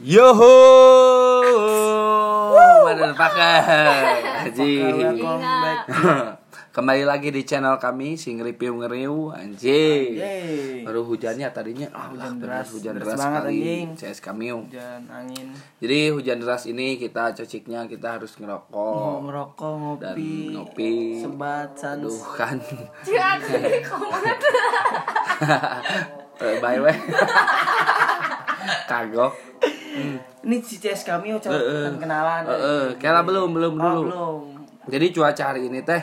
Yoho, motherfucker, Haji. Welcome back. Kembali lagi di channel kami Sing Review Ngeriu Anjing. Baru hujannya tadinya ah, Hujan deras. hujan Deras deras, banget, sekali. anjing. CS Kamiu. Hujan angin. Jadi hujan deras ini kita cociknya kita harus Mau ngerokok ngerokok, dan ngopi, ngopi. sebat, sans. Aduh kan. Jangan. Eh, Bye bye. Kagok. Ini si CS kami coba Eh, eh. kenalan. Eh, eh, kayaknya belum belum Oh, dulu. belum. Jadi cuaca hari ini teh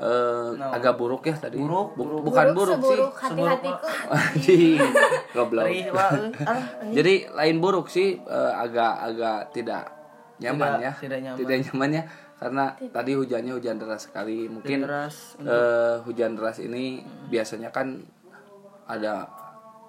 eh, No. agak buruk ya tadi. Buruk, Bu- buruk. Bukan buruk, sih. seburuk hati-hatiku. Goblok. Eh. Alah, anjing. Jadi lain buruk sih eh, agak-agak tidak nyaman Tidak- ya. tidak nyaman. Tidak nyaman ya karena tadi hujannya hujan deras sekali. Mungkin deras eh, hujan deras ini biasanya kan ada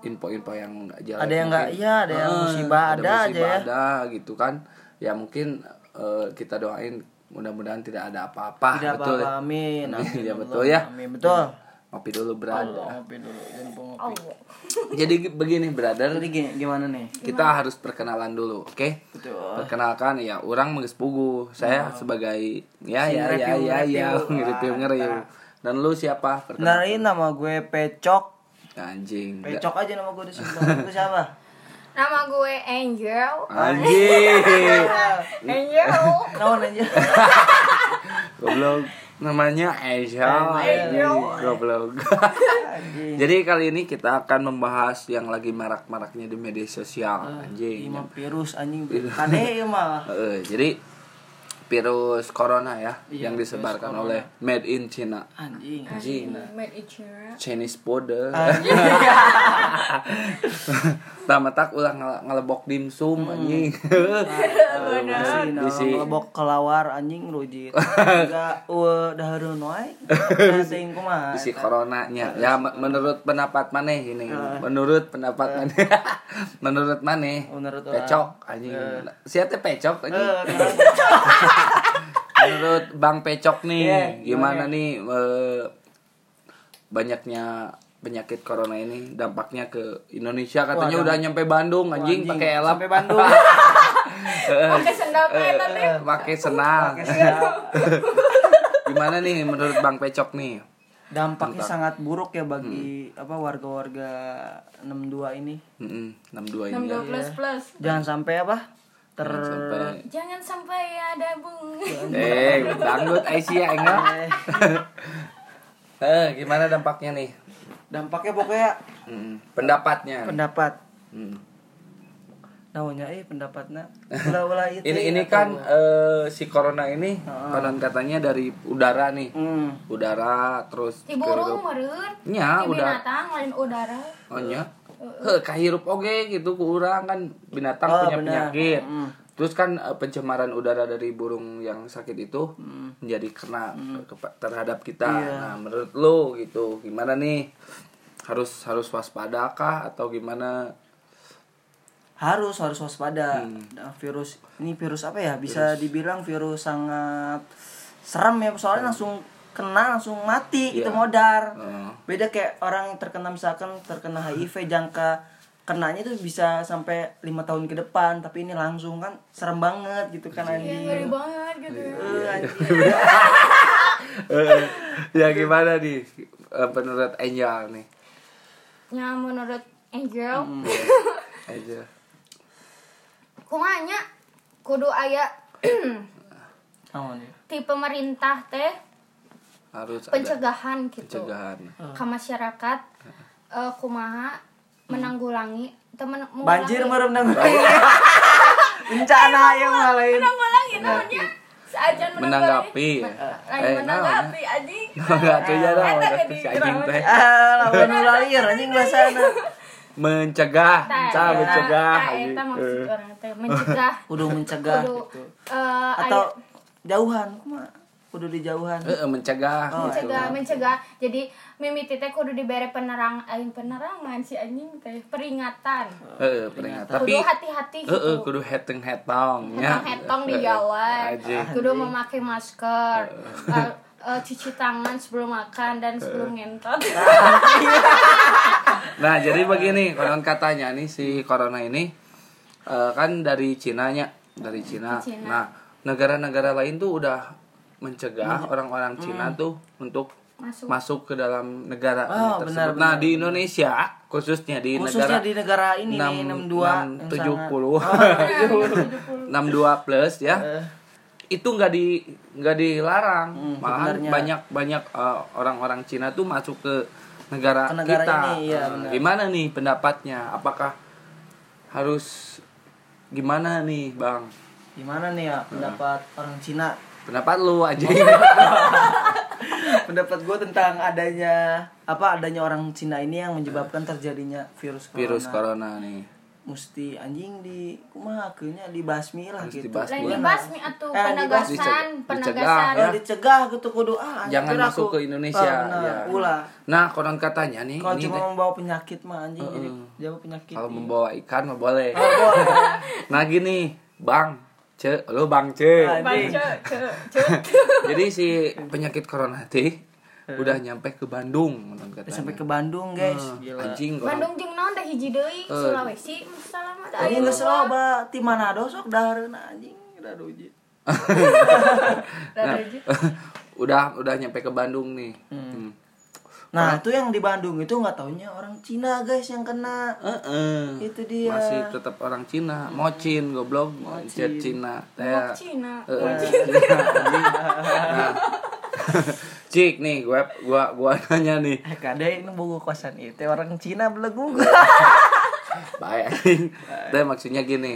info-info yang nggak jelas. Ada yang nggak- mungkin. iya, ada yang Eh, musibah ada aja musibah ya. Ada gitu kan. Ya mungkin eh, kita doain mudah-mudahan tidak ada apa-apa. Tidak betul. apa-apa, amin. amin. Iya, Allah. betul ya. Amin, betul. Ngopi dulu berada. Ngopi dulu, ngopi. Allah. Jadi begini brother, Jadi gini, gimana nih? kita harus perkenalan dulu, oke? Betul. Perkenalkan ya, orang mengges pugu. Saya sebagai ya Si ya ya review, ya ya review. nge-review ngeriu. Dan lu siapa? Perkenalkan. Kenalin nama gue Pecok. Anjing. Pecok aja nama gue di sini. Lu siapa? Nama gue Angel. Anjing. Angel. Naon aja. Goblok. Namanya Aisyah. Angel. Goblok. Jadi kali ini kita akan membahas yang lagi marak-maraknya di media sosial. Anjing. Ini virus anjing. Kade ieu mah. Eh, jadi virus corona ya Iya, yang disebarkan corona. oleh Made in China. Anjing. Anjing. Made in China. Chinese powder. Tama tak ulah ngele- ngelebok dimsum anjing. Bisi Bisi. ngelebok kelawar anjing rujit. Enggak eueuh dahareun wae. Teuing kumaha. Bisi coronanya. Ya me- menurut pendapat maneh ini. Menurut pendapat maneh. menurut maneh. Menurut. Pecok anjing. Siapa pecok anjing? Menurut Bang Pecok nih, Iya, gimana nih eh, banyaknya penyakit corona ini dampaknya ke Indonesia katanya Wah, udah nyampe Bandung anjing Anjing, pakai elap sampai Bandung. Pakai sendal peta teh. pakai senal Pakai sendal. gimana nih menurut Bang Pecok nih Dampaknya sangat buruk ya bagi apa warga-warga 62 ini. Mm-mm, 62 ini 62 ya. plus plus. Jangan sampai apa? Ter sampai Jangan sampai ada bunga. eh dangdut Aisyah enggak eh gimana dampaknya nih dampaknya pokoknya Mm, pendapatnya pendapat Mm. Namanya eh pendapatnya. Ulah-ulah itu ini ini kan eh, si corona ini konon katanya dari udara nih. Hmm. udara terus Di burung meureun. nya udah. binatang lain udara. oh nya? Heh kahirup oge gitu ku urang kan binatang Oh, punya benar. penyakit. Mm. terus kan eh, pencemaran udara dari burung yang sakit itu menjadi kena ke- terhadap kita. Iya. nah menurut lo gitu gimana nih? Harus harus waspada kah? Atau gimana harus harus waspada. Hmm. Nah, virus ini virus apa ya? Bisa dibilang virus sangat serem ya soalnya langsung kena langsung mati Iya. itu modar. Eh, beda kayak orang yang terkena misalkan terkena HIV jangka kenanya itu bisa sampai lima tahun ke depan tapi ini langsung kan serem banget gitu kan Iya, anjing. ngeri banget gitu. Eh, anjing. eh, ya gimana nih eh, menurut Angel nih? Ya menurut Angel, Hmm. aja kumanya kudu aya Naon ya? di pemerintah teh harus ada pencegahan gitu. pencegahan. Ke masyarakat eh, kumaha menanggulangi temen banjir merem nang bencana yang lain. menanggulangi namanya seajan menanggapi. Lain eh menanggapi anjing. menanggapi ya udah jadi si anjing teh. ah lawan lalir anjing bahasana mencegah eta- mencegah eta maksud Eh. orang teh mencegah. Kudu mencegah kudu gitu. eh, atau aya- jauhan kudu dijauhan Eh, mencegah Oh, gitu. mencegah mencegah. Jadi mimiti teh kudu dibere penerang aing penerangan si anjing teh peringatan. Eh, peringatan. Tapi kudu hati-hati eh, eh, gitu. kudu heteng hetong ya. Hetong di jalan kudu memakai masker eh, eh, cuci tangan sebelum makan dan sebelum ngentot. Nah, jadi begini, konon katanya nih si corona ini eh, kan dari Cina nya dari Cina. Cina. Nah, negara-negara lain tuh udah mencegah orang-orang Cina tuh untuk Masuk. masuk ke dalam negara Oh, ini tersebut. benar, nah, benar, di Indonesia khususnya di Khususnya negara di negara ini nih 62 tujuh yang puluh. Sangat- enam dua plus ya. Eh, itu nggak di nggak dilarang Hmm, malahan sebenarnya. banyak banyak uh, orang-orang Cina tuh masuk ke negara, Ke negara kita ini, iya, Uh, benar. gimana nih pendapatnya apakah harus gimana nih bang Gimana nih ya pendapat orang Cina? pendapat lu aja pendapat gue tentang adanya apa adanya orang Cina ini yang menyebabkan terjadinya virus corona. virus corona nih Mesti anjing di kumaha akhirnya dibasmi lah Harus gitu. dibasmi. Lain dibasmi atuh Eh, penegasan, Dicegah. penegasan. Ya, dicegah gitu kudu ah anjing, jangan masuk aku- ke Indonesia Ah, benar, ya. nah konon katanya nih Kalau ini cuma teh, membawa penyakit mah anjing jadi Heeh. jauh penyakit. kalau iya. membawa ikan mah boleh Oh, boleh. nah gini bang ce lu bang ce Baca, Anjing. ce, ce. jadi si penyakit corona teh udah nyampe ke Bandung konon katanya. sampai ke Bandung guys. Eh, gila. anjing orang Bandung jeung naon teh hiji deui? Eh. Sulawesi masalah mah da ini aya geus loba ti Manado sok dahareuna anjing. Da rujuk. udah udah nyampe ke Bandung nih. Hmm. nah itu yang di Bandung itu nggak taunya orang Cina guys yang kena. Heeh. itu dia. Masih tetap orang Cina. Mocin goblok. Jet Cina teh. Mau Cina. Heeh, Cina. Nah. Cik nih gua gua gua nanya nih. Eh kade ini buku kosan itu orang Cina belegu baik anjing. Teh maksudnya gini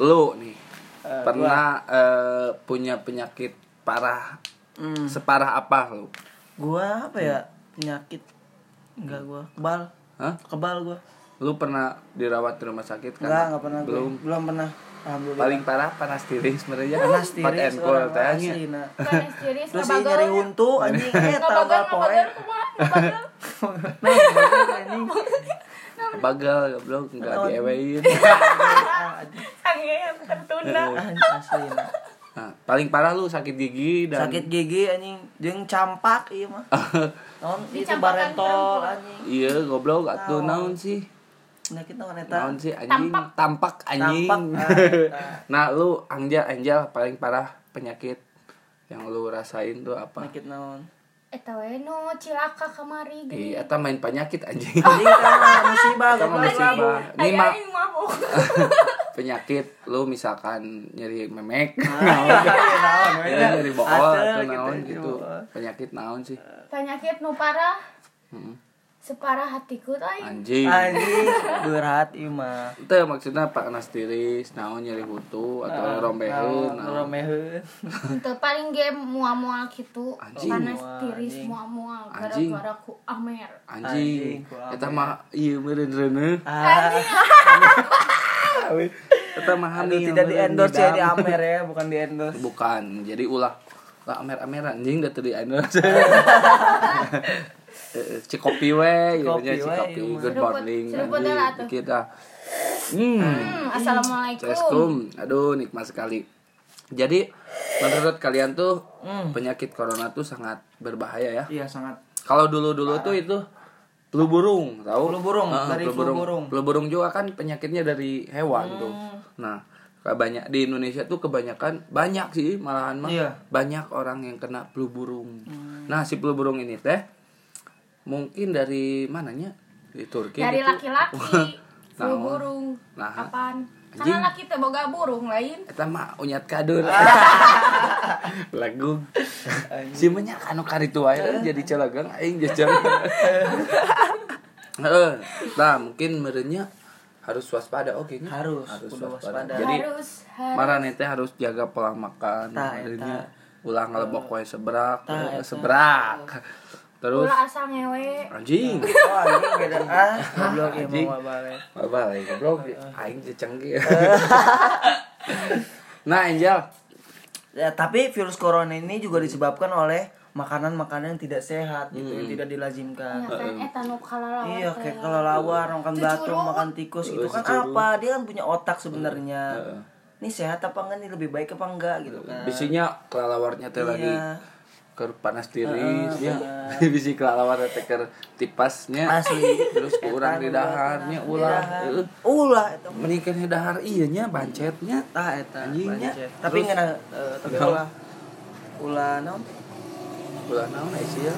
lu nih Eh, pernah eh, punya penyakit parah hmm. separah apa lu? Gua apa ya? Penyakit enggak gua kebal. Hah? kebal gua. Lu pernah dirawat di rumah sakit kan? Enggak enggak pernah gua. belum. Belum pernah paling parah panas tiris sebenarnya. Panas Hot and tiris cold asli nah. Panas tiris terus nyeri untu anjing. Eh Ngabagel, tanggal poe bagal goblok. Enggak diewein. Sangean tertunda. Nah. paling parah lu sakit gigi dan sakit gigi anjing. Jeung campak iya mah. Non itu barentol anjing. Iya goblok. Atuh Naon. naon sih penyakit naon eta naon sih anjing tampak, anjing Tampak, ah, nah lu Angel Angel paling parah penyakit yang lu rasain tuh apa penyakit naon Eta we nu cilaka kamari gini. Iya, eta main penyakit anjing. anjing kan musibah Eta goblok musibah. Ini mah penyakit lu misalkan nyeri memek, Ah, iya, naon we. ya, nyeri bokol atau gitu, naon gitu. Penyakit naon sih? Penyakit nu parah Hmm. Separah hatiku teh aing. Anjing. anjing berat ieu mah Itu maksudnya panas tiris, naon nyeri kutu atau rombeheun, naon. Teu paling ge mual-mual kitu. Anjing. Panas Mual, tiris mual-mual gara-gara ku Amer. Anjing. Eta mah meureun reuneuh. ah Eta mah hamil. tidak di endorse ya di Amer ya bukan di endorse Bukan. Jadi ulah lah amer-amer anjing udah tadi endorse. Eh, Cikopi we, gitu Cikopi nya we, Cikopi. iya, Good morning. tuh. Kita. Hmm. Hmm, assalamualaikum. Assalamualaikum. Aduh, nikmat sekali. Jadi, menurut kalian tuh Hmm. penyakit corona tuh sangat berbahaya ya? iya sangat Kalau dulu-dulu tuh itu flu burung, tahu? Flu burung, Ah, dari flu flu burung. burung. Flu burung juga kan penyakitnya dari hewan tuh. Hmm. Nah, kayak banyak di Indonesia tuh kebanyakan banyak sih malahan mah Iya. banyak orang yang kena flu burung. Nah, si flu burung ini teh mungkin dari mananya? Di Turki Dari gitu. laki-laki. Flu Naon? burung. Nah. Kapan? Anjing. Karena laki teh boga burung lain. Eta mah unyat kadur. Lagu. Si banyak anu karitu wae jadi celagang aing jajan. Heeh. Nah, mungkin merenya harus waspada oke nya. Harus, harus waspada. waspada. Jadi harus harus marane teh harus jaga pola makan. Merenya eta. ulah ngalebok wae eta. sebrak. Terus ulah asal ngewe. anjing. oh anjing beda ah goblok ya Anjing. mau balik Balik goblok aing canggih. Nah, Angel, ya tapi virus corona ini juga disebabkan oleh makanan-makanan yang tidak sehat gitu yang tidak dilazimkan Ya kan. Iya kayak kelelawar, makan belatung, makan tikus gitu Eh, kan cucuru. apa? Dia kan punya otak sebenarnya. Heeh. Ini sehat apa enggak nih lebih baik apa enggak gitu kan. bisinya kelalawarnya teh lagi Keur panas tiris ya bisi kelalawan teh keur tipasnya. Asli. terus kurang di daharnya ulah. ulah eta meningkan di dahar iya nya bancetnya tah eta Anjingnya. tapi ngena eh, tapi ulah. Ulah naon? Ulah naon sih ya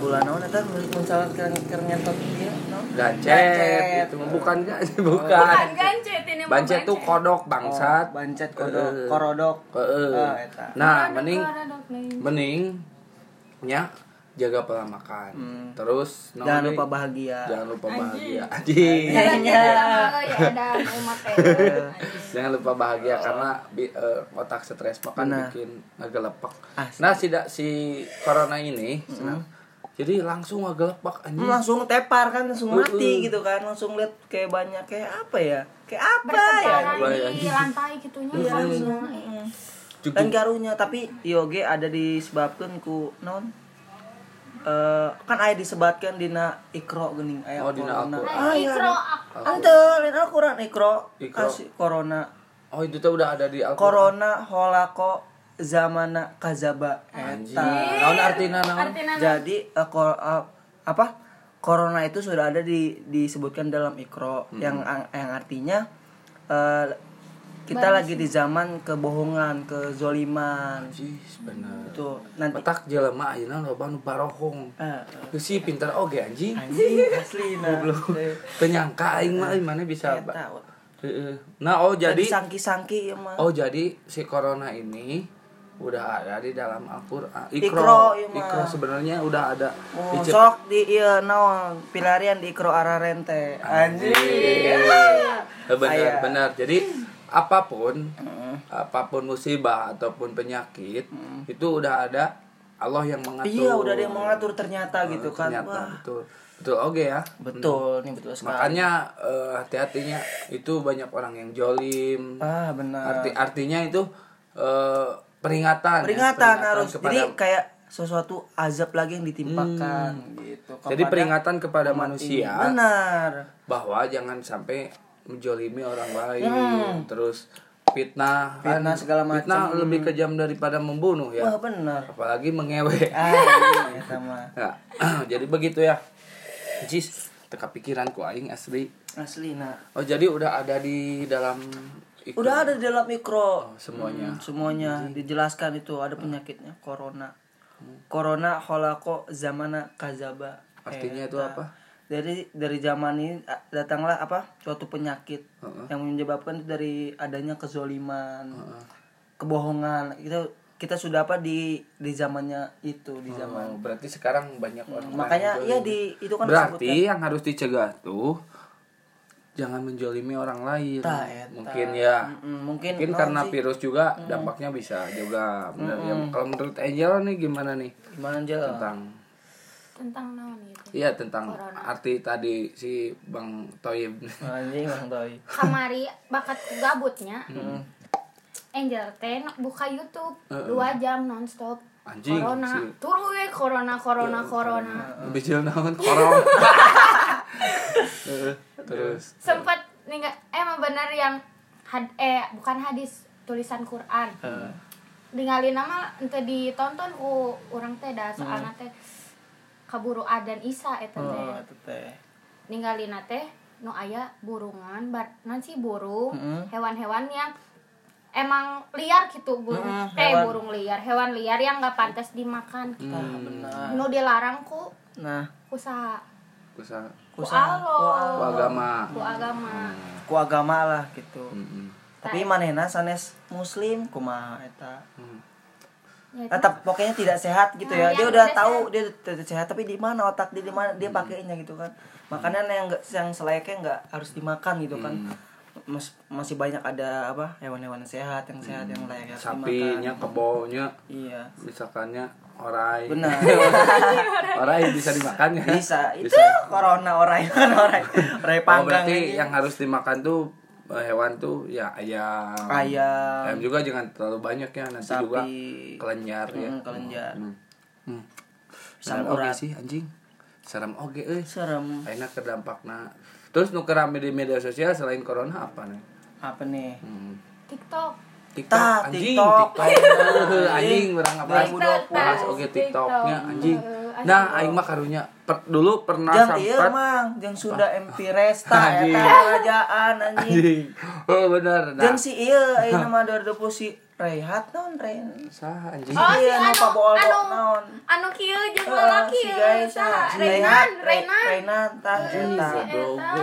ulah naon eta mun salah keur keur nyentot ieu naon gancet itu mah bukan gancet bukan. Bukan gancet ini bancet tuh kodok bangsat. Oh, bancet kodok Heeh. korodok. Heeh. Ah, eta. nah mending mending nya jaga pola makan. Hmm. terus jangan lupa bahagia. Jangan lupa bahagia. Anjing. ya eh. jangan lupa bahagia. Karena bi- eh, otak stres makan Benar. bikin ngegelepak Asli. nah si da- si corona ini senang. Jadi langsung ngegelepak anjing Hmm, langsung tepar kan langsung mati Heeh. gitu kan langsung lihat kayak banyak kayak apa ya kayak apa ya ya? di lantai gitunya Iya, langsung. Mm. Juk, dan karunya tapi yoge ada disebabkan ku non eh kan aya disebatkan dina ikro gening aya Oh, dina corona. Nah, Ah, iya, ikro. Ante, lain Al-Qur'an ikro. Iqra. Asli, corona. oh itu tuh udah ada di Al-Qur'an Corona holako zamana kazaba. Eta. naon artina naon Artinya Jadi eh, ko- eh, apa? Corona itu sudah ada di disebutkan dalam ikro yang yang artinya eh, kita lagi di zaman kebohongan, kezoliman. bener Itu nanti petak jelema ayeuna loba nu barohong eh, Geus sih pinter oge anjing anjing asli nah. Eh, penyangka aing mah mana bisa ba- eta. Heeh. nah oh Jadi jadi sangki-sangki ya mah. oh jadi si corona ini udah ada di dalam Al-Qur'an. Ikro, Ikro iya. Ikro sebenarnya udah ada. Oh, sok di iya naon pilarian di ikro ararente. Anjing. Eh, benar benar. Jadi apa pun apa pun musibah ataupun penyakit itu udah ada Allah yang mengatur. Iya, udah ada yang mengatur ternyata gitu kan. ternyata Wah, betul. Betul oke ya. Betul, nih betul sekali. makanya eh, hati-hatinya itu banyak orang yang jolim. Ah, benar. arti artinya itu eh, peringatan ya, peringatan harus. kepada Jadi kayak sesuatu azab lagi yang ditimpakan gitu. jadi kepada peringatan kepada umat manusia ini. Benar. bahwa jangan sampai menjolimi orang lain terus fitnah kan Hmm. Fitnah segala macam. fitnah lebih kejam daripada membunuh ya Wah, benar. apalagi mengewe Ah, iya, sama. Ya, jadi begitu ya Jis teka pikiranku aing asli Asli nah. oh jadi udah ada di dalam ikut Udah ada di dalam mikro. semuanya Hmm, semuanya dijelaskan itu ada penyakitnya corona. Corona holako zamana kazaba. Artinya itu Eta. apa? Dari dari zaman ini datanglah apa? Suatu penyakit yang menyebabkan itu dari adanya kezoliman, kebohongan. Itu kita sudah apa di di zamannya itu di zaman. Oh, berarti sekarang banyak orang Makanya iya menjolimi. di itu kan berarti disebutkan. yang harus dicegah tuh jangan menjolimi orang lain. Ta, eta. mungkin ya. Mm-mm, mungkin mungkin naon karena sih? virus juga dampaknya bisa juga. Benar ya. Kalau menurut Angel nih gimana nih? Gimana aja tentang tentang naon gitu iya tentang arti tadi si Bang Toyib anjing orang tahu kamari bakat gabutnya. Angel teh no- buka YouTube dua jam nonstop. Anjing, corona. si- turu we corona corona corona. bijil naon? Korong Heeh, terus. Sempet nih nggak? Emang bener yang had, eh bukan hadis tulisan Quran. Ningali nama ente ditonton ku orang teh dah soalna teh kaburu adan Isa eta teh. oh teh. Ningali teh nu aya burungan bar nanti burung Mm-mm. hewan-hewan yang emang liar gitu burung Mm-mm, eh hewan. burung liar hewan liar yang nggak pantas dimakan gitu. ah benar. Nu dilarang ku nah kusa kusa ku agama ku agama ku agama lah gitu. Mm-mm. tapi manehna sanes muslim kumaha eta? Ya, itu tetap pokoknya tidak sehat gitu Nah, ya. dia udah tahu dia tidak sehat tapi di mana otak dia di mana dia Hmm. pakainya gitu kan. Makanan yang enggak yang selayaknya nggak harus dimakan gitu kan. Hmm. Mas- masih banyak ada apa hewan-hewan sehat yang sehat yang layak harus sapinya dimakan kebonya iya. Misalkannya orai. Benar. Orai. Bisa dimakan ya bisa. Itu corona orang orang orang oh, panggang berarti ini. yang harus dimakan tuh eh, hewan tuh ya ayam. Ayam. Ayam juga jangan terlalu banyak ya nanti sapi. juga kelenjar ya. Hmm, kelenjar. Hmm. Hmm. Serem Serem oge urat. sih anjing. Serem oge euy serem Aina kedampakna. Terus nu kerame di media sosial selain corona apa nih? Apa nih? Hmm. TikTok TikTok Tah, anjing TikTok. TikTok anjing urang apa TikTok, oke TikToknya TikTok. anjing nah aing mah karunya per- dulu pernah Jang iya sempat mang, jang Sunda MP Resta Anjing. eta kerajaan anjing. oh bener nah Jang si iya ayeuna mah dari depo si Rehat naon Ren. sah anjing Oh, si Iya, nu anu, paboal anu, naon. anu kieu jeung Heeh, lalaki si guys Saha? si Rainan, Rehat, Rainan. Rainan tah eta.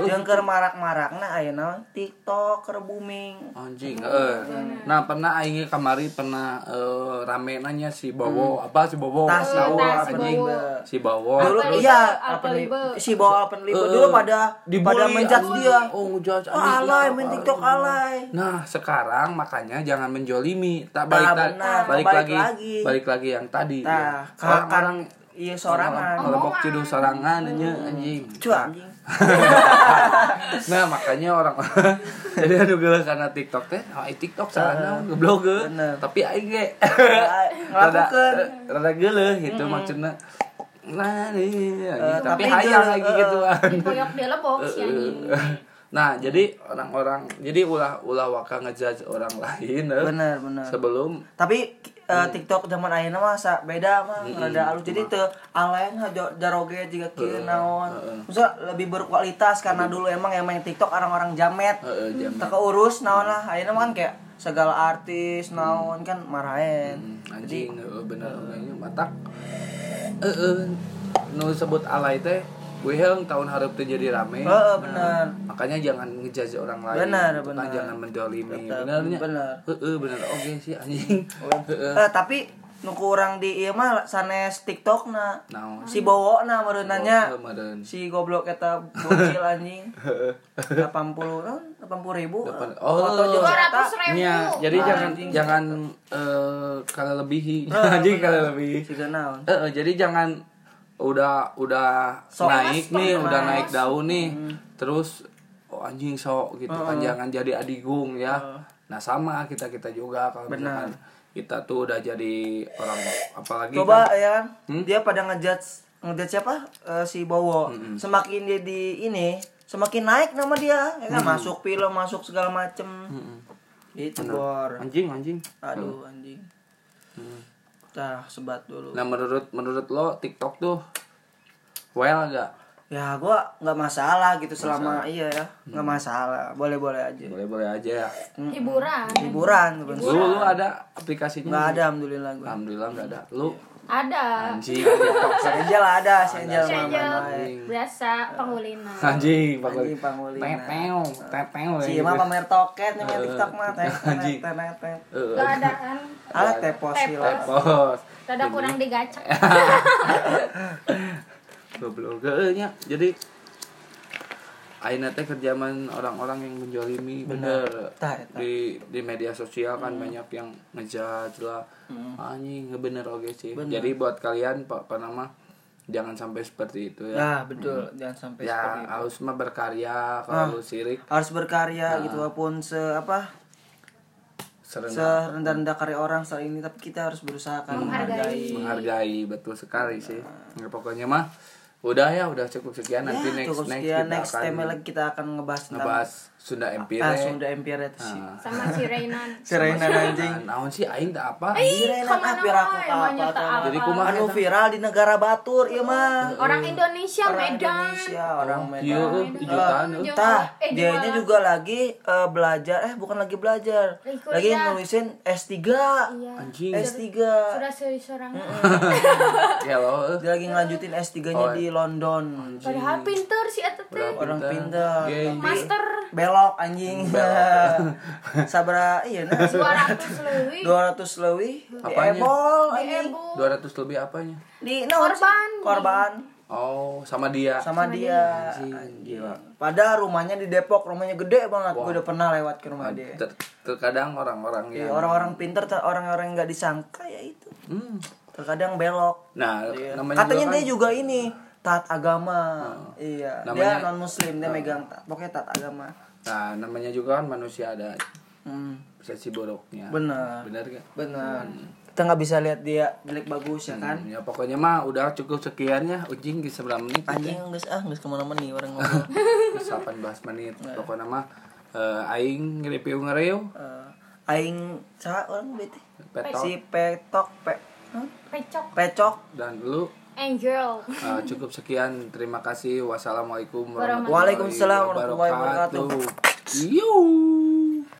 Jeung keur marak-marakna ayeuna TikTok keur booming. anjing eh nah pernah aing kamari pernah eh, rame nanya si Bowo apa si Bowo Tah, si tahu si anjing Bowo. Si Bowo Dulu Alpelibe, iya, si bawa Alpelibe Eh, dulu pada dibully, pada menjat dia. oh ngejudge Oh, alay TikTok, main. TikTok alay. Nah sekarang makanya jangan menjolimi tak Nah, balik, benar, balik, balik lagi, lagi. balik lagi yang tadi Tah, ya. orang-orang iya sorangan. ngelebok cidu sorangan nya anjing Cua anjing. nah makanya orang jadi anu geuleuh karena TikTok teh oh TikTok sana ngeblog Bener. tapi aing ge ngelakukeun. rada rada geuleuh gitu maksudnya nah nih anjing. Eh, tapi tapi hayang geuleuh, lagi eh. gituan Koyok dia lebok si anjing. nah jadi orang-orang jadi ulah ulah waka ngejudge orang lain eh, Bener bener. sebelum Tapi eh, TikTok zaman ayeuna mah sa beda mah rada alus jadi teu jo- jaroge juga kieu naon. Maksudnya lebih berkualitas karena dulu emang yang main TikTok orang-orang jamet. Heeh, jamet. Teu keurus naon lah ayeuna mah kan kayak segala artis naon kan marahin. Hmm, anjing heeh, bener orangnya matak heeh. Nu sebut alay teh yang tahun harap jadi rame. Heeh, bener. makanya jangan ngejudge orang lain. Benar, benar. jangan mendolimi. Betul, benernya benar. heeh bener oke sih anjing. Heeh. Eh, tapi nu kurang di ieu mah sanes TikTok na. naon Si Bowo na meureun. Si goblok eta bocil anjing. 80 naon? 80 ribu. Delapan- oh. Foto jeung Dua eta. ratus ribu. Nya, jadi Ah, jangan anjing. jangan eh kalau lebihi Eh, anjing kalau lebih? Eh, eh, jadi jangan udah udah Sok. naik nih, Famous, udah naik daun nih. Terus oh anjing sok gitu kan jangan jadi adigung ya. Nah, sama kita-kita juga kalau Benar. misalkan kita tuh udah jadi orang apalagi Coba kan, ya kan, dia pada ngejudge ngejudge siapa? Eh, si Bowo. Semakin dia di ini, semakin naik nama dia. Ya kan masuk film, masuk segala macem. Itu bor. anjing anjing. Aduh anjing. Tah sebat dulu. Nah, menurut menurut lo TikTok tuh well gak? Ya gua nggak masalah gitu selama iya ya nggak masalah boleh boleh aja Boleh-boleh aja ya. Hiburan. hiburan Lu lu ada aplikasinya? nggak ada alhamdulillah gua Alhamdulillah nggak ada. Lu Ada. anjing Angel ada main wae. biasa pangulina. anjing Anjing pangulina. Teteo, teteo. si mah pamer toket nih TikTok mah teh Anjing. teh teh teh Heeh. Gak ada kan. alat tepos Tepos. Rada kurang digacak. Goblok nya. Jadi Aina teh kerjaman orang-orang yang menjolimi bener. Eta. di di media sosial kan banyak yang ngejudge lah. Anjing bener oke sih. Jadi buat kalian pak apa nama jangan sampai seperti itu ya. Ya betul. Jangan sampai ya seperti itu. harus mah berkarya kalau lu sirik. harus berkarya gitu walaupun se apa serendah. serendah-rendah karya orang saat ini tapi kita harus berusaha kan menghargai. Menghargai betul sekali sih. Ya, pokoknya mah udah ya udah cukup sekian. Nanti ya, next cukup next sekian. kita next akan tema lagi kita akan ngebahas tentang ngebahas Sunda Empire. ah, Sunda Empire itu sih. Nah, Sama si Rainan. si Reina anjing nah, naon sih aing tak apa? Si Reina ke mana hampir aku apa apa. jadi kumaha? Anu viral di negara Batur iya mah. Orang Indonesia orang Medan. Indonesia orang Medan. Iya ijutan eh. Tah, dianya jualan. juga lagi eh, belajar eh bukan lagi belajar. Lagi nulisin S3 Iya. anjing. S3 Sudah seorang. ya lo dia lagi ngelanjutin S3 nya Oh, di London. Padahal pinter si eta teh. Udah orang pinter. Master belok anjing sabra iya nah 200 lebih. 200 lebih di Apanya? ebol anjing Ebu. 200 lebih apanya di sih? Korban. korban oh sama dia sama dia anjing gila Padahal rumahnya di Depok, rumahnya gede banget. Gue udah pernah lewat ke rumah dia. Ter- terkadang orang-orang Iya, yang orang-orang pinter, ter- orang-orang yang nggak disangka ya itu. Hmm. Terkadang belok. nah Iya. namanya Katanya juga dia kan, juga ini taat agama. Iya. Namanya- dia non muslim, dia megang taat. Pokoknya taat agama. Nah namanya juga kan manusia ada Hmm. sesi buruknya Benar. benar gak Benar. Kita nggak bisa lihat dia jelek bagus ya kan. ya pokoknya mah udah cukup sekian ya ujing di sebelah menit Anjing guys ah guys ke mana-mana nih orang ngomong. Terus 18 menit pokoknya mah eh, aing nge-review nge-review Eh, aing sa orang bete Petok. si petok pe Hah? pecok pecok dan lu angel uh, cukup sekian terima kasih wassalamualaikum Warahmatullahi Waalaikumsalam warahmatullahi wabarakatuh. Yo.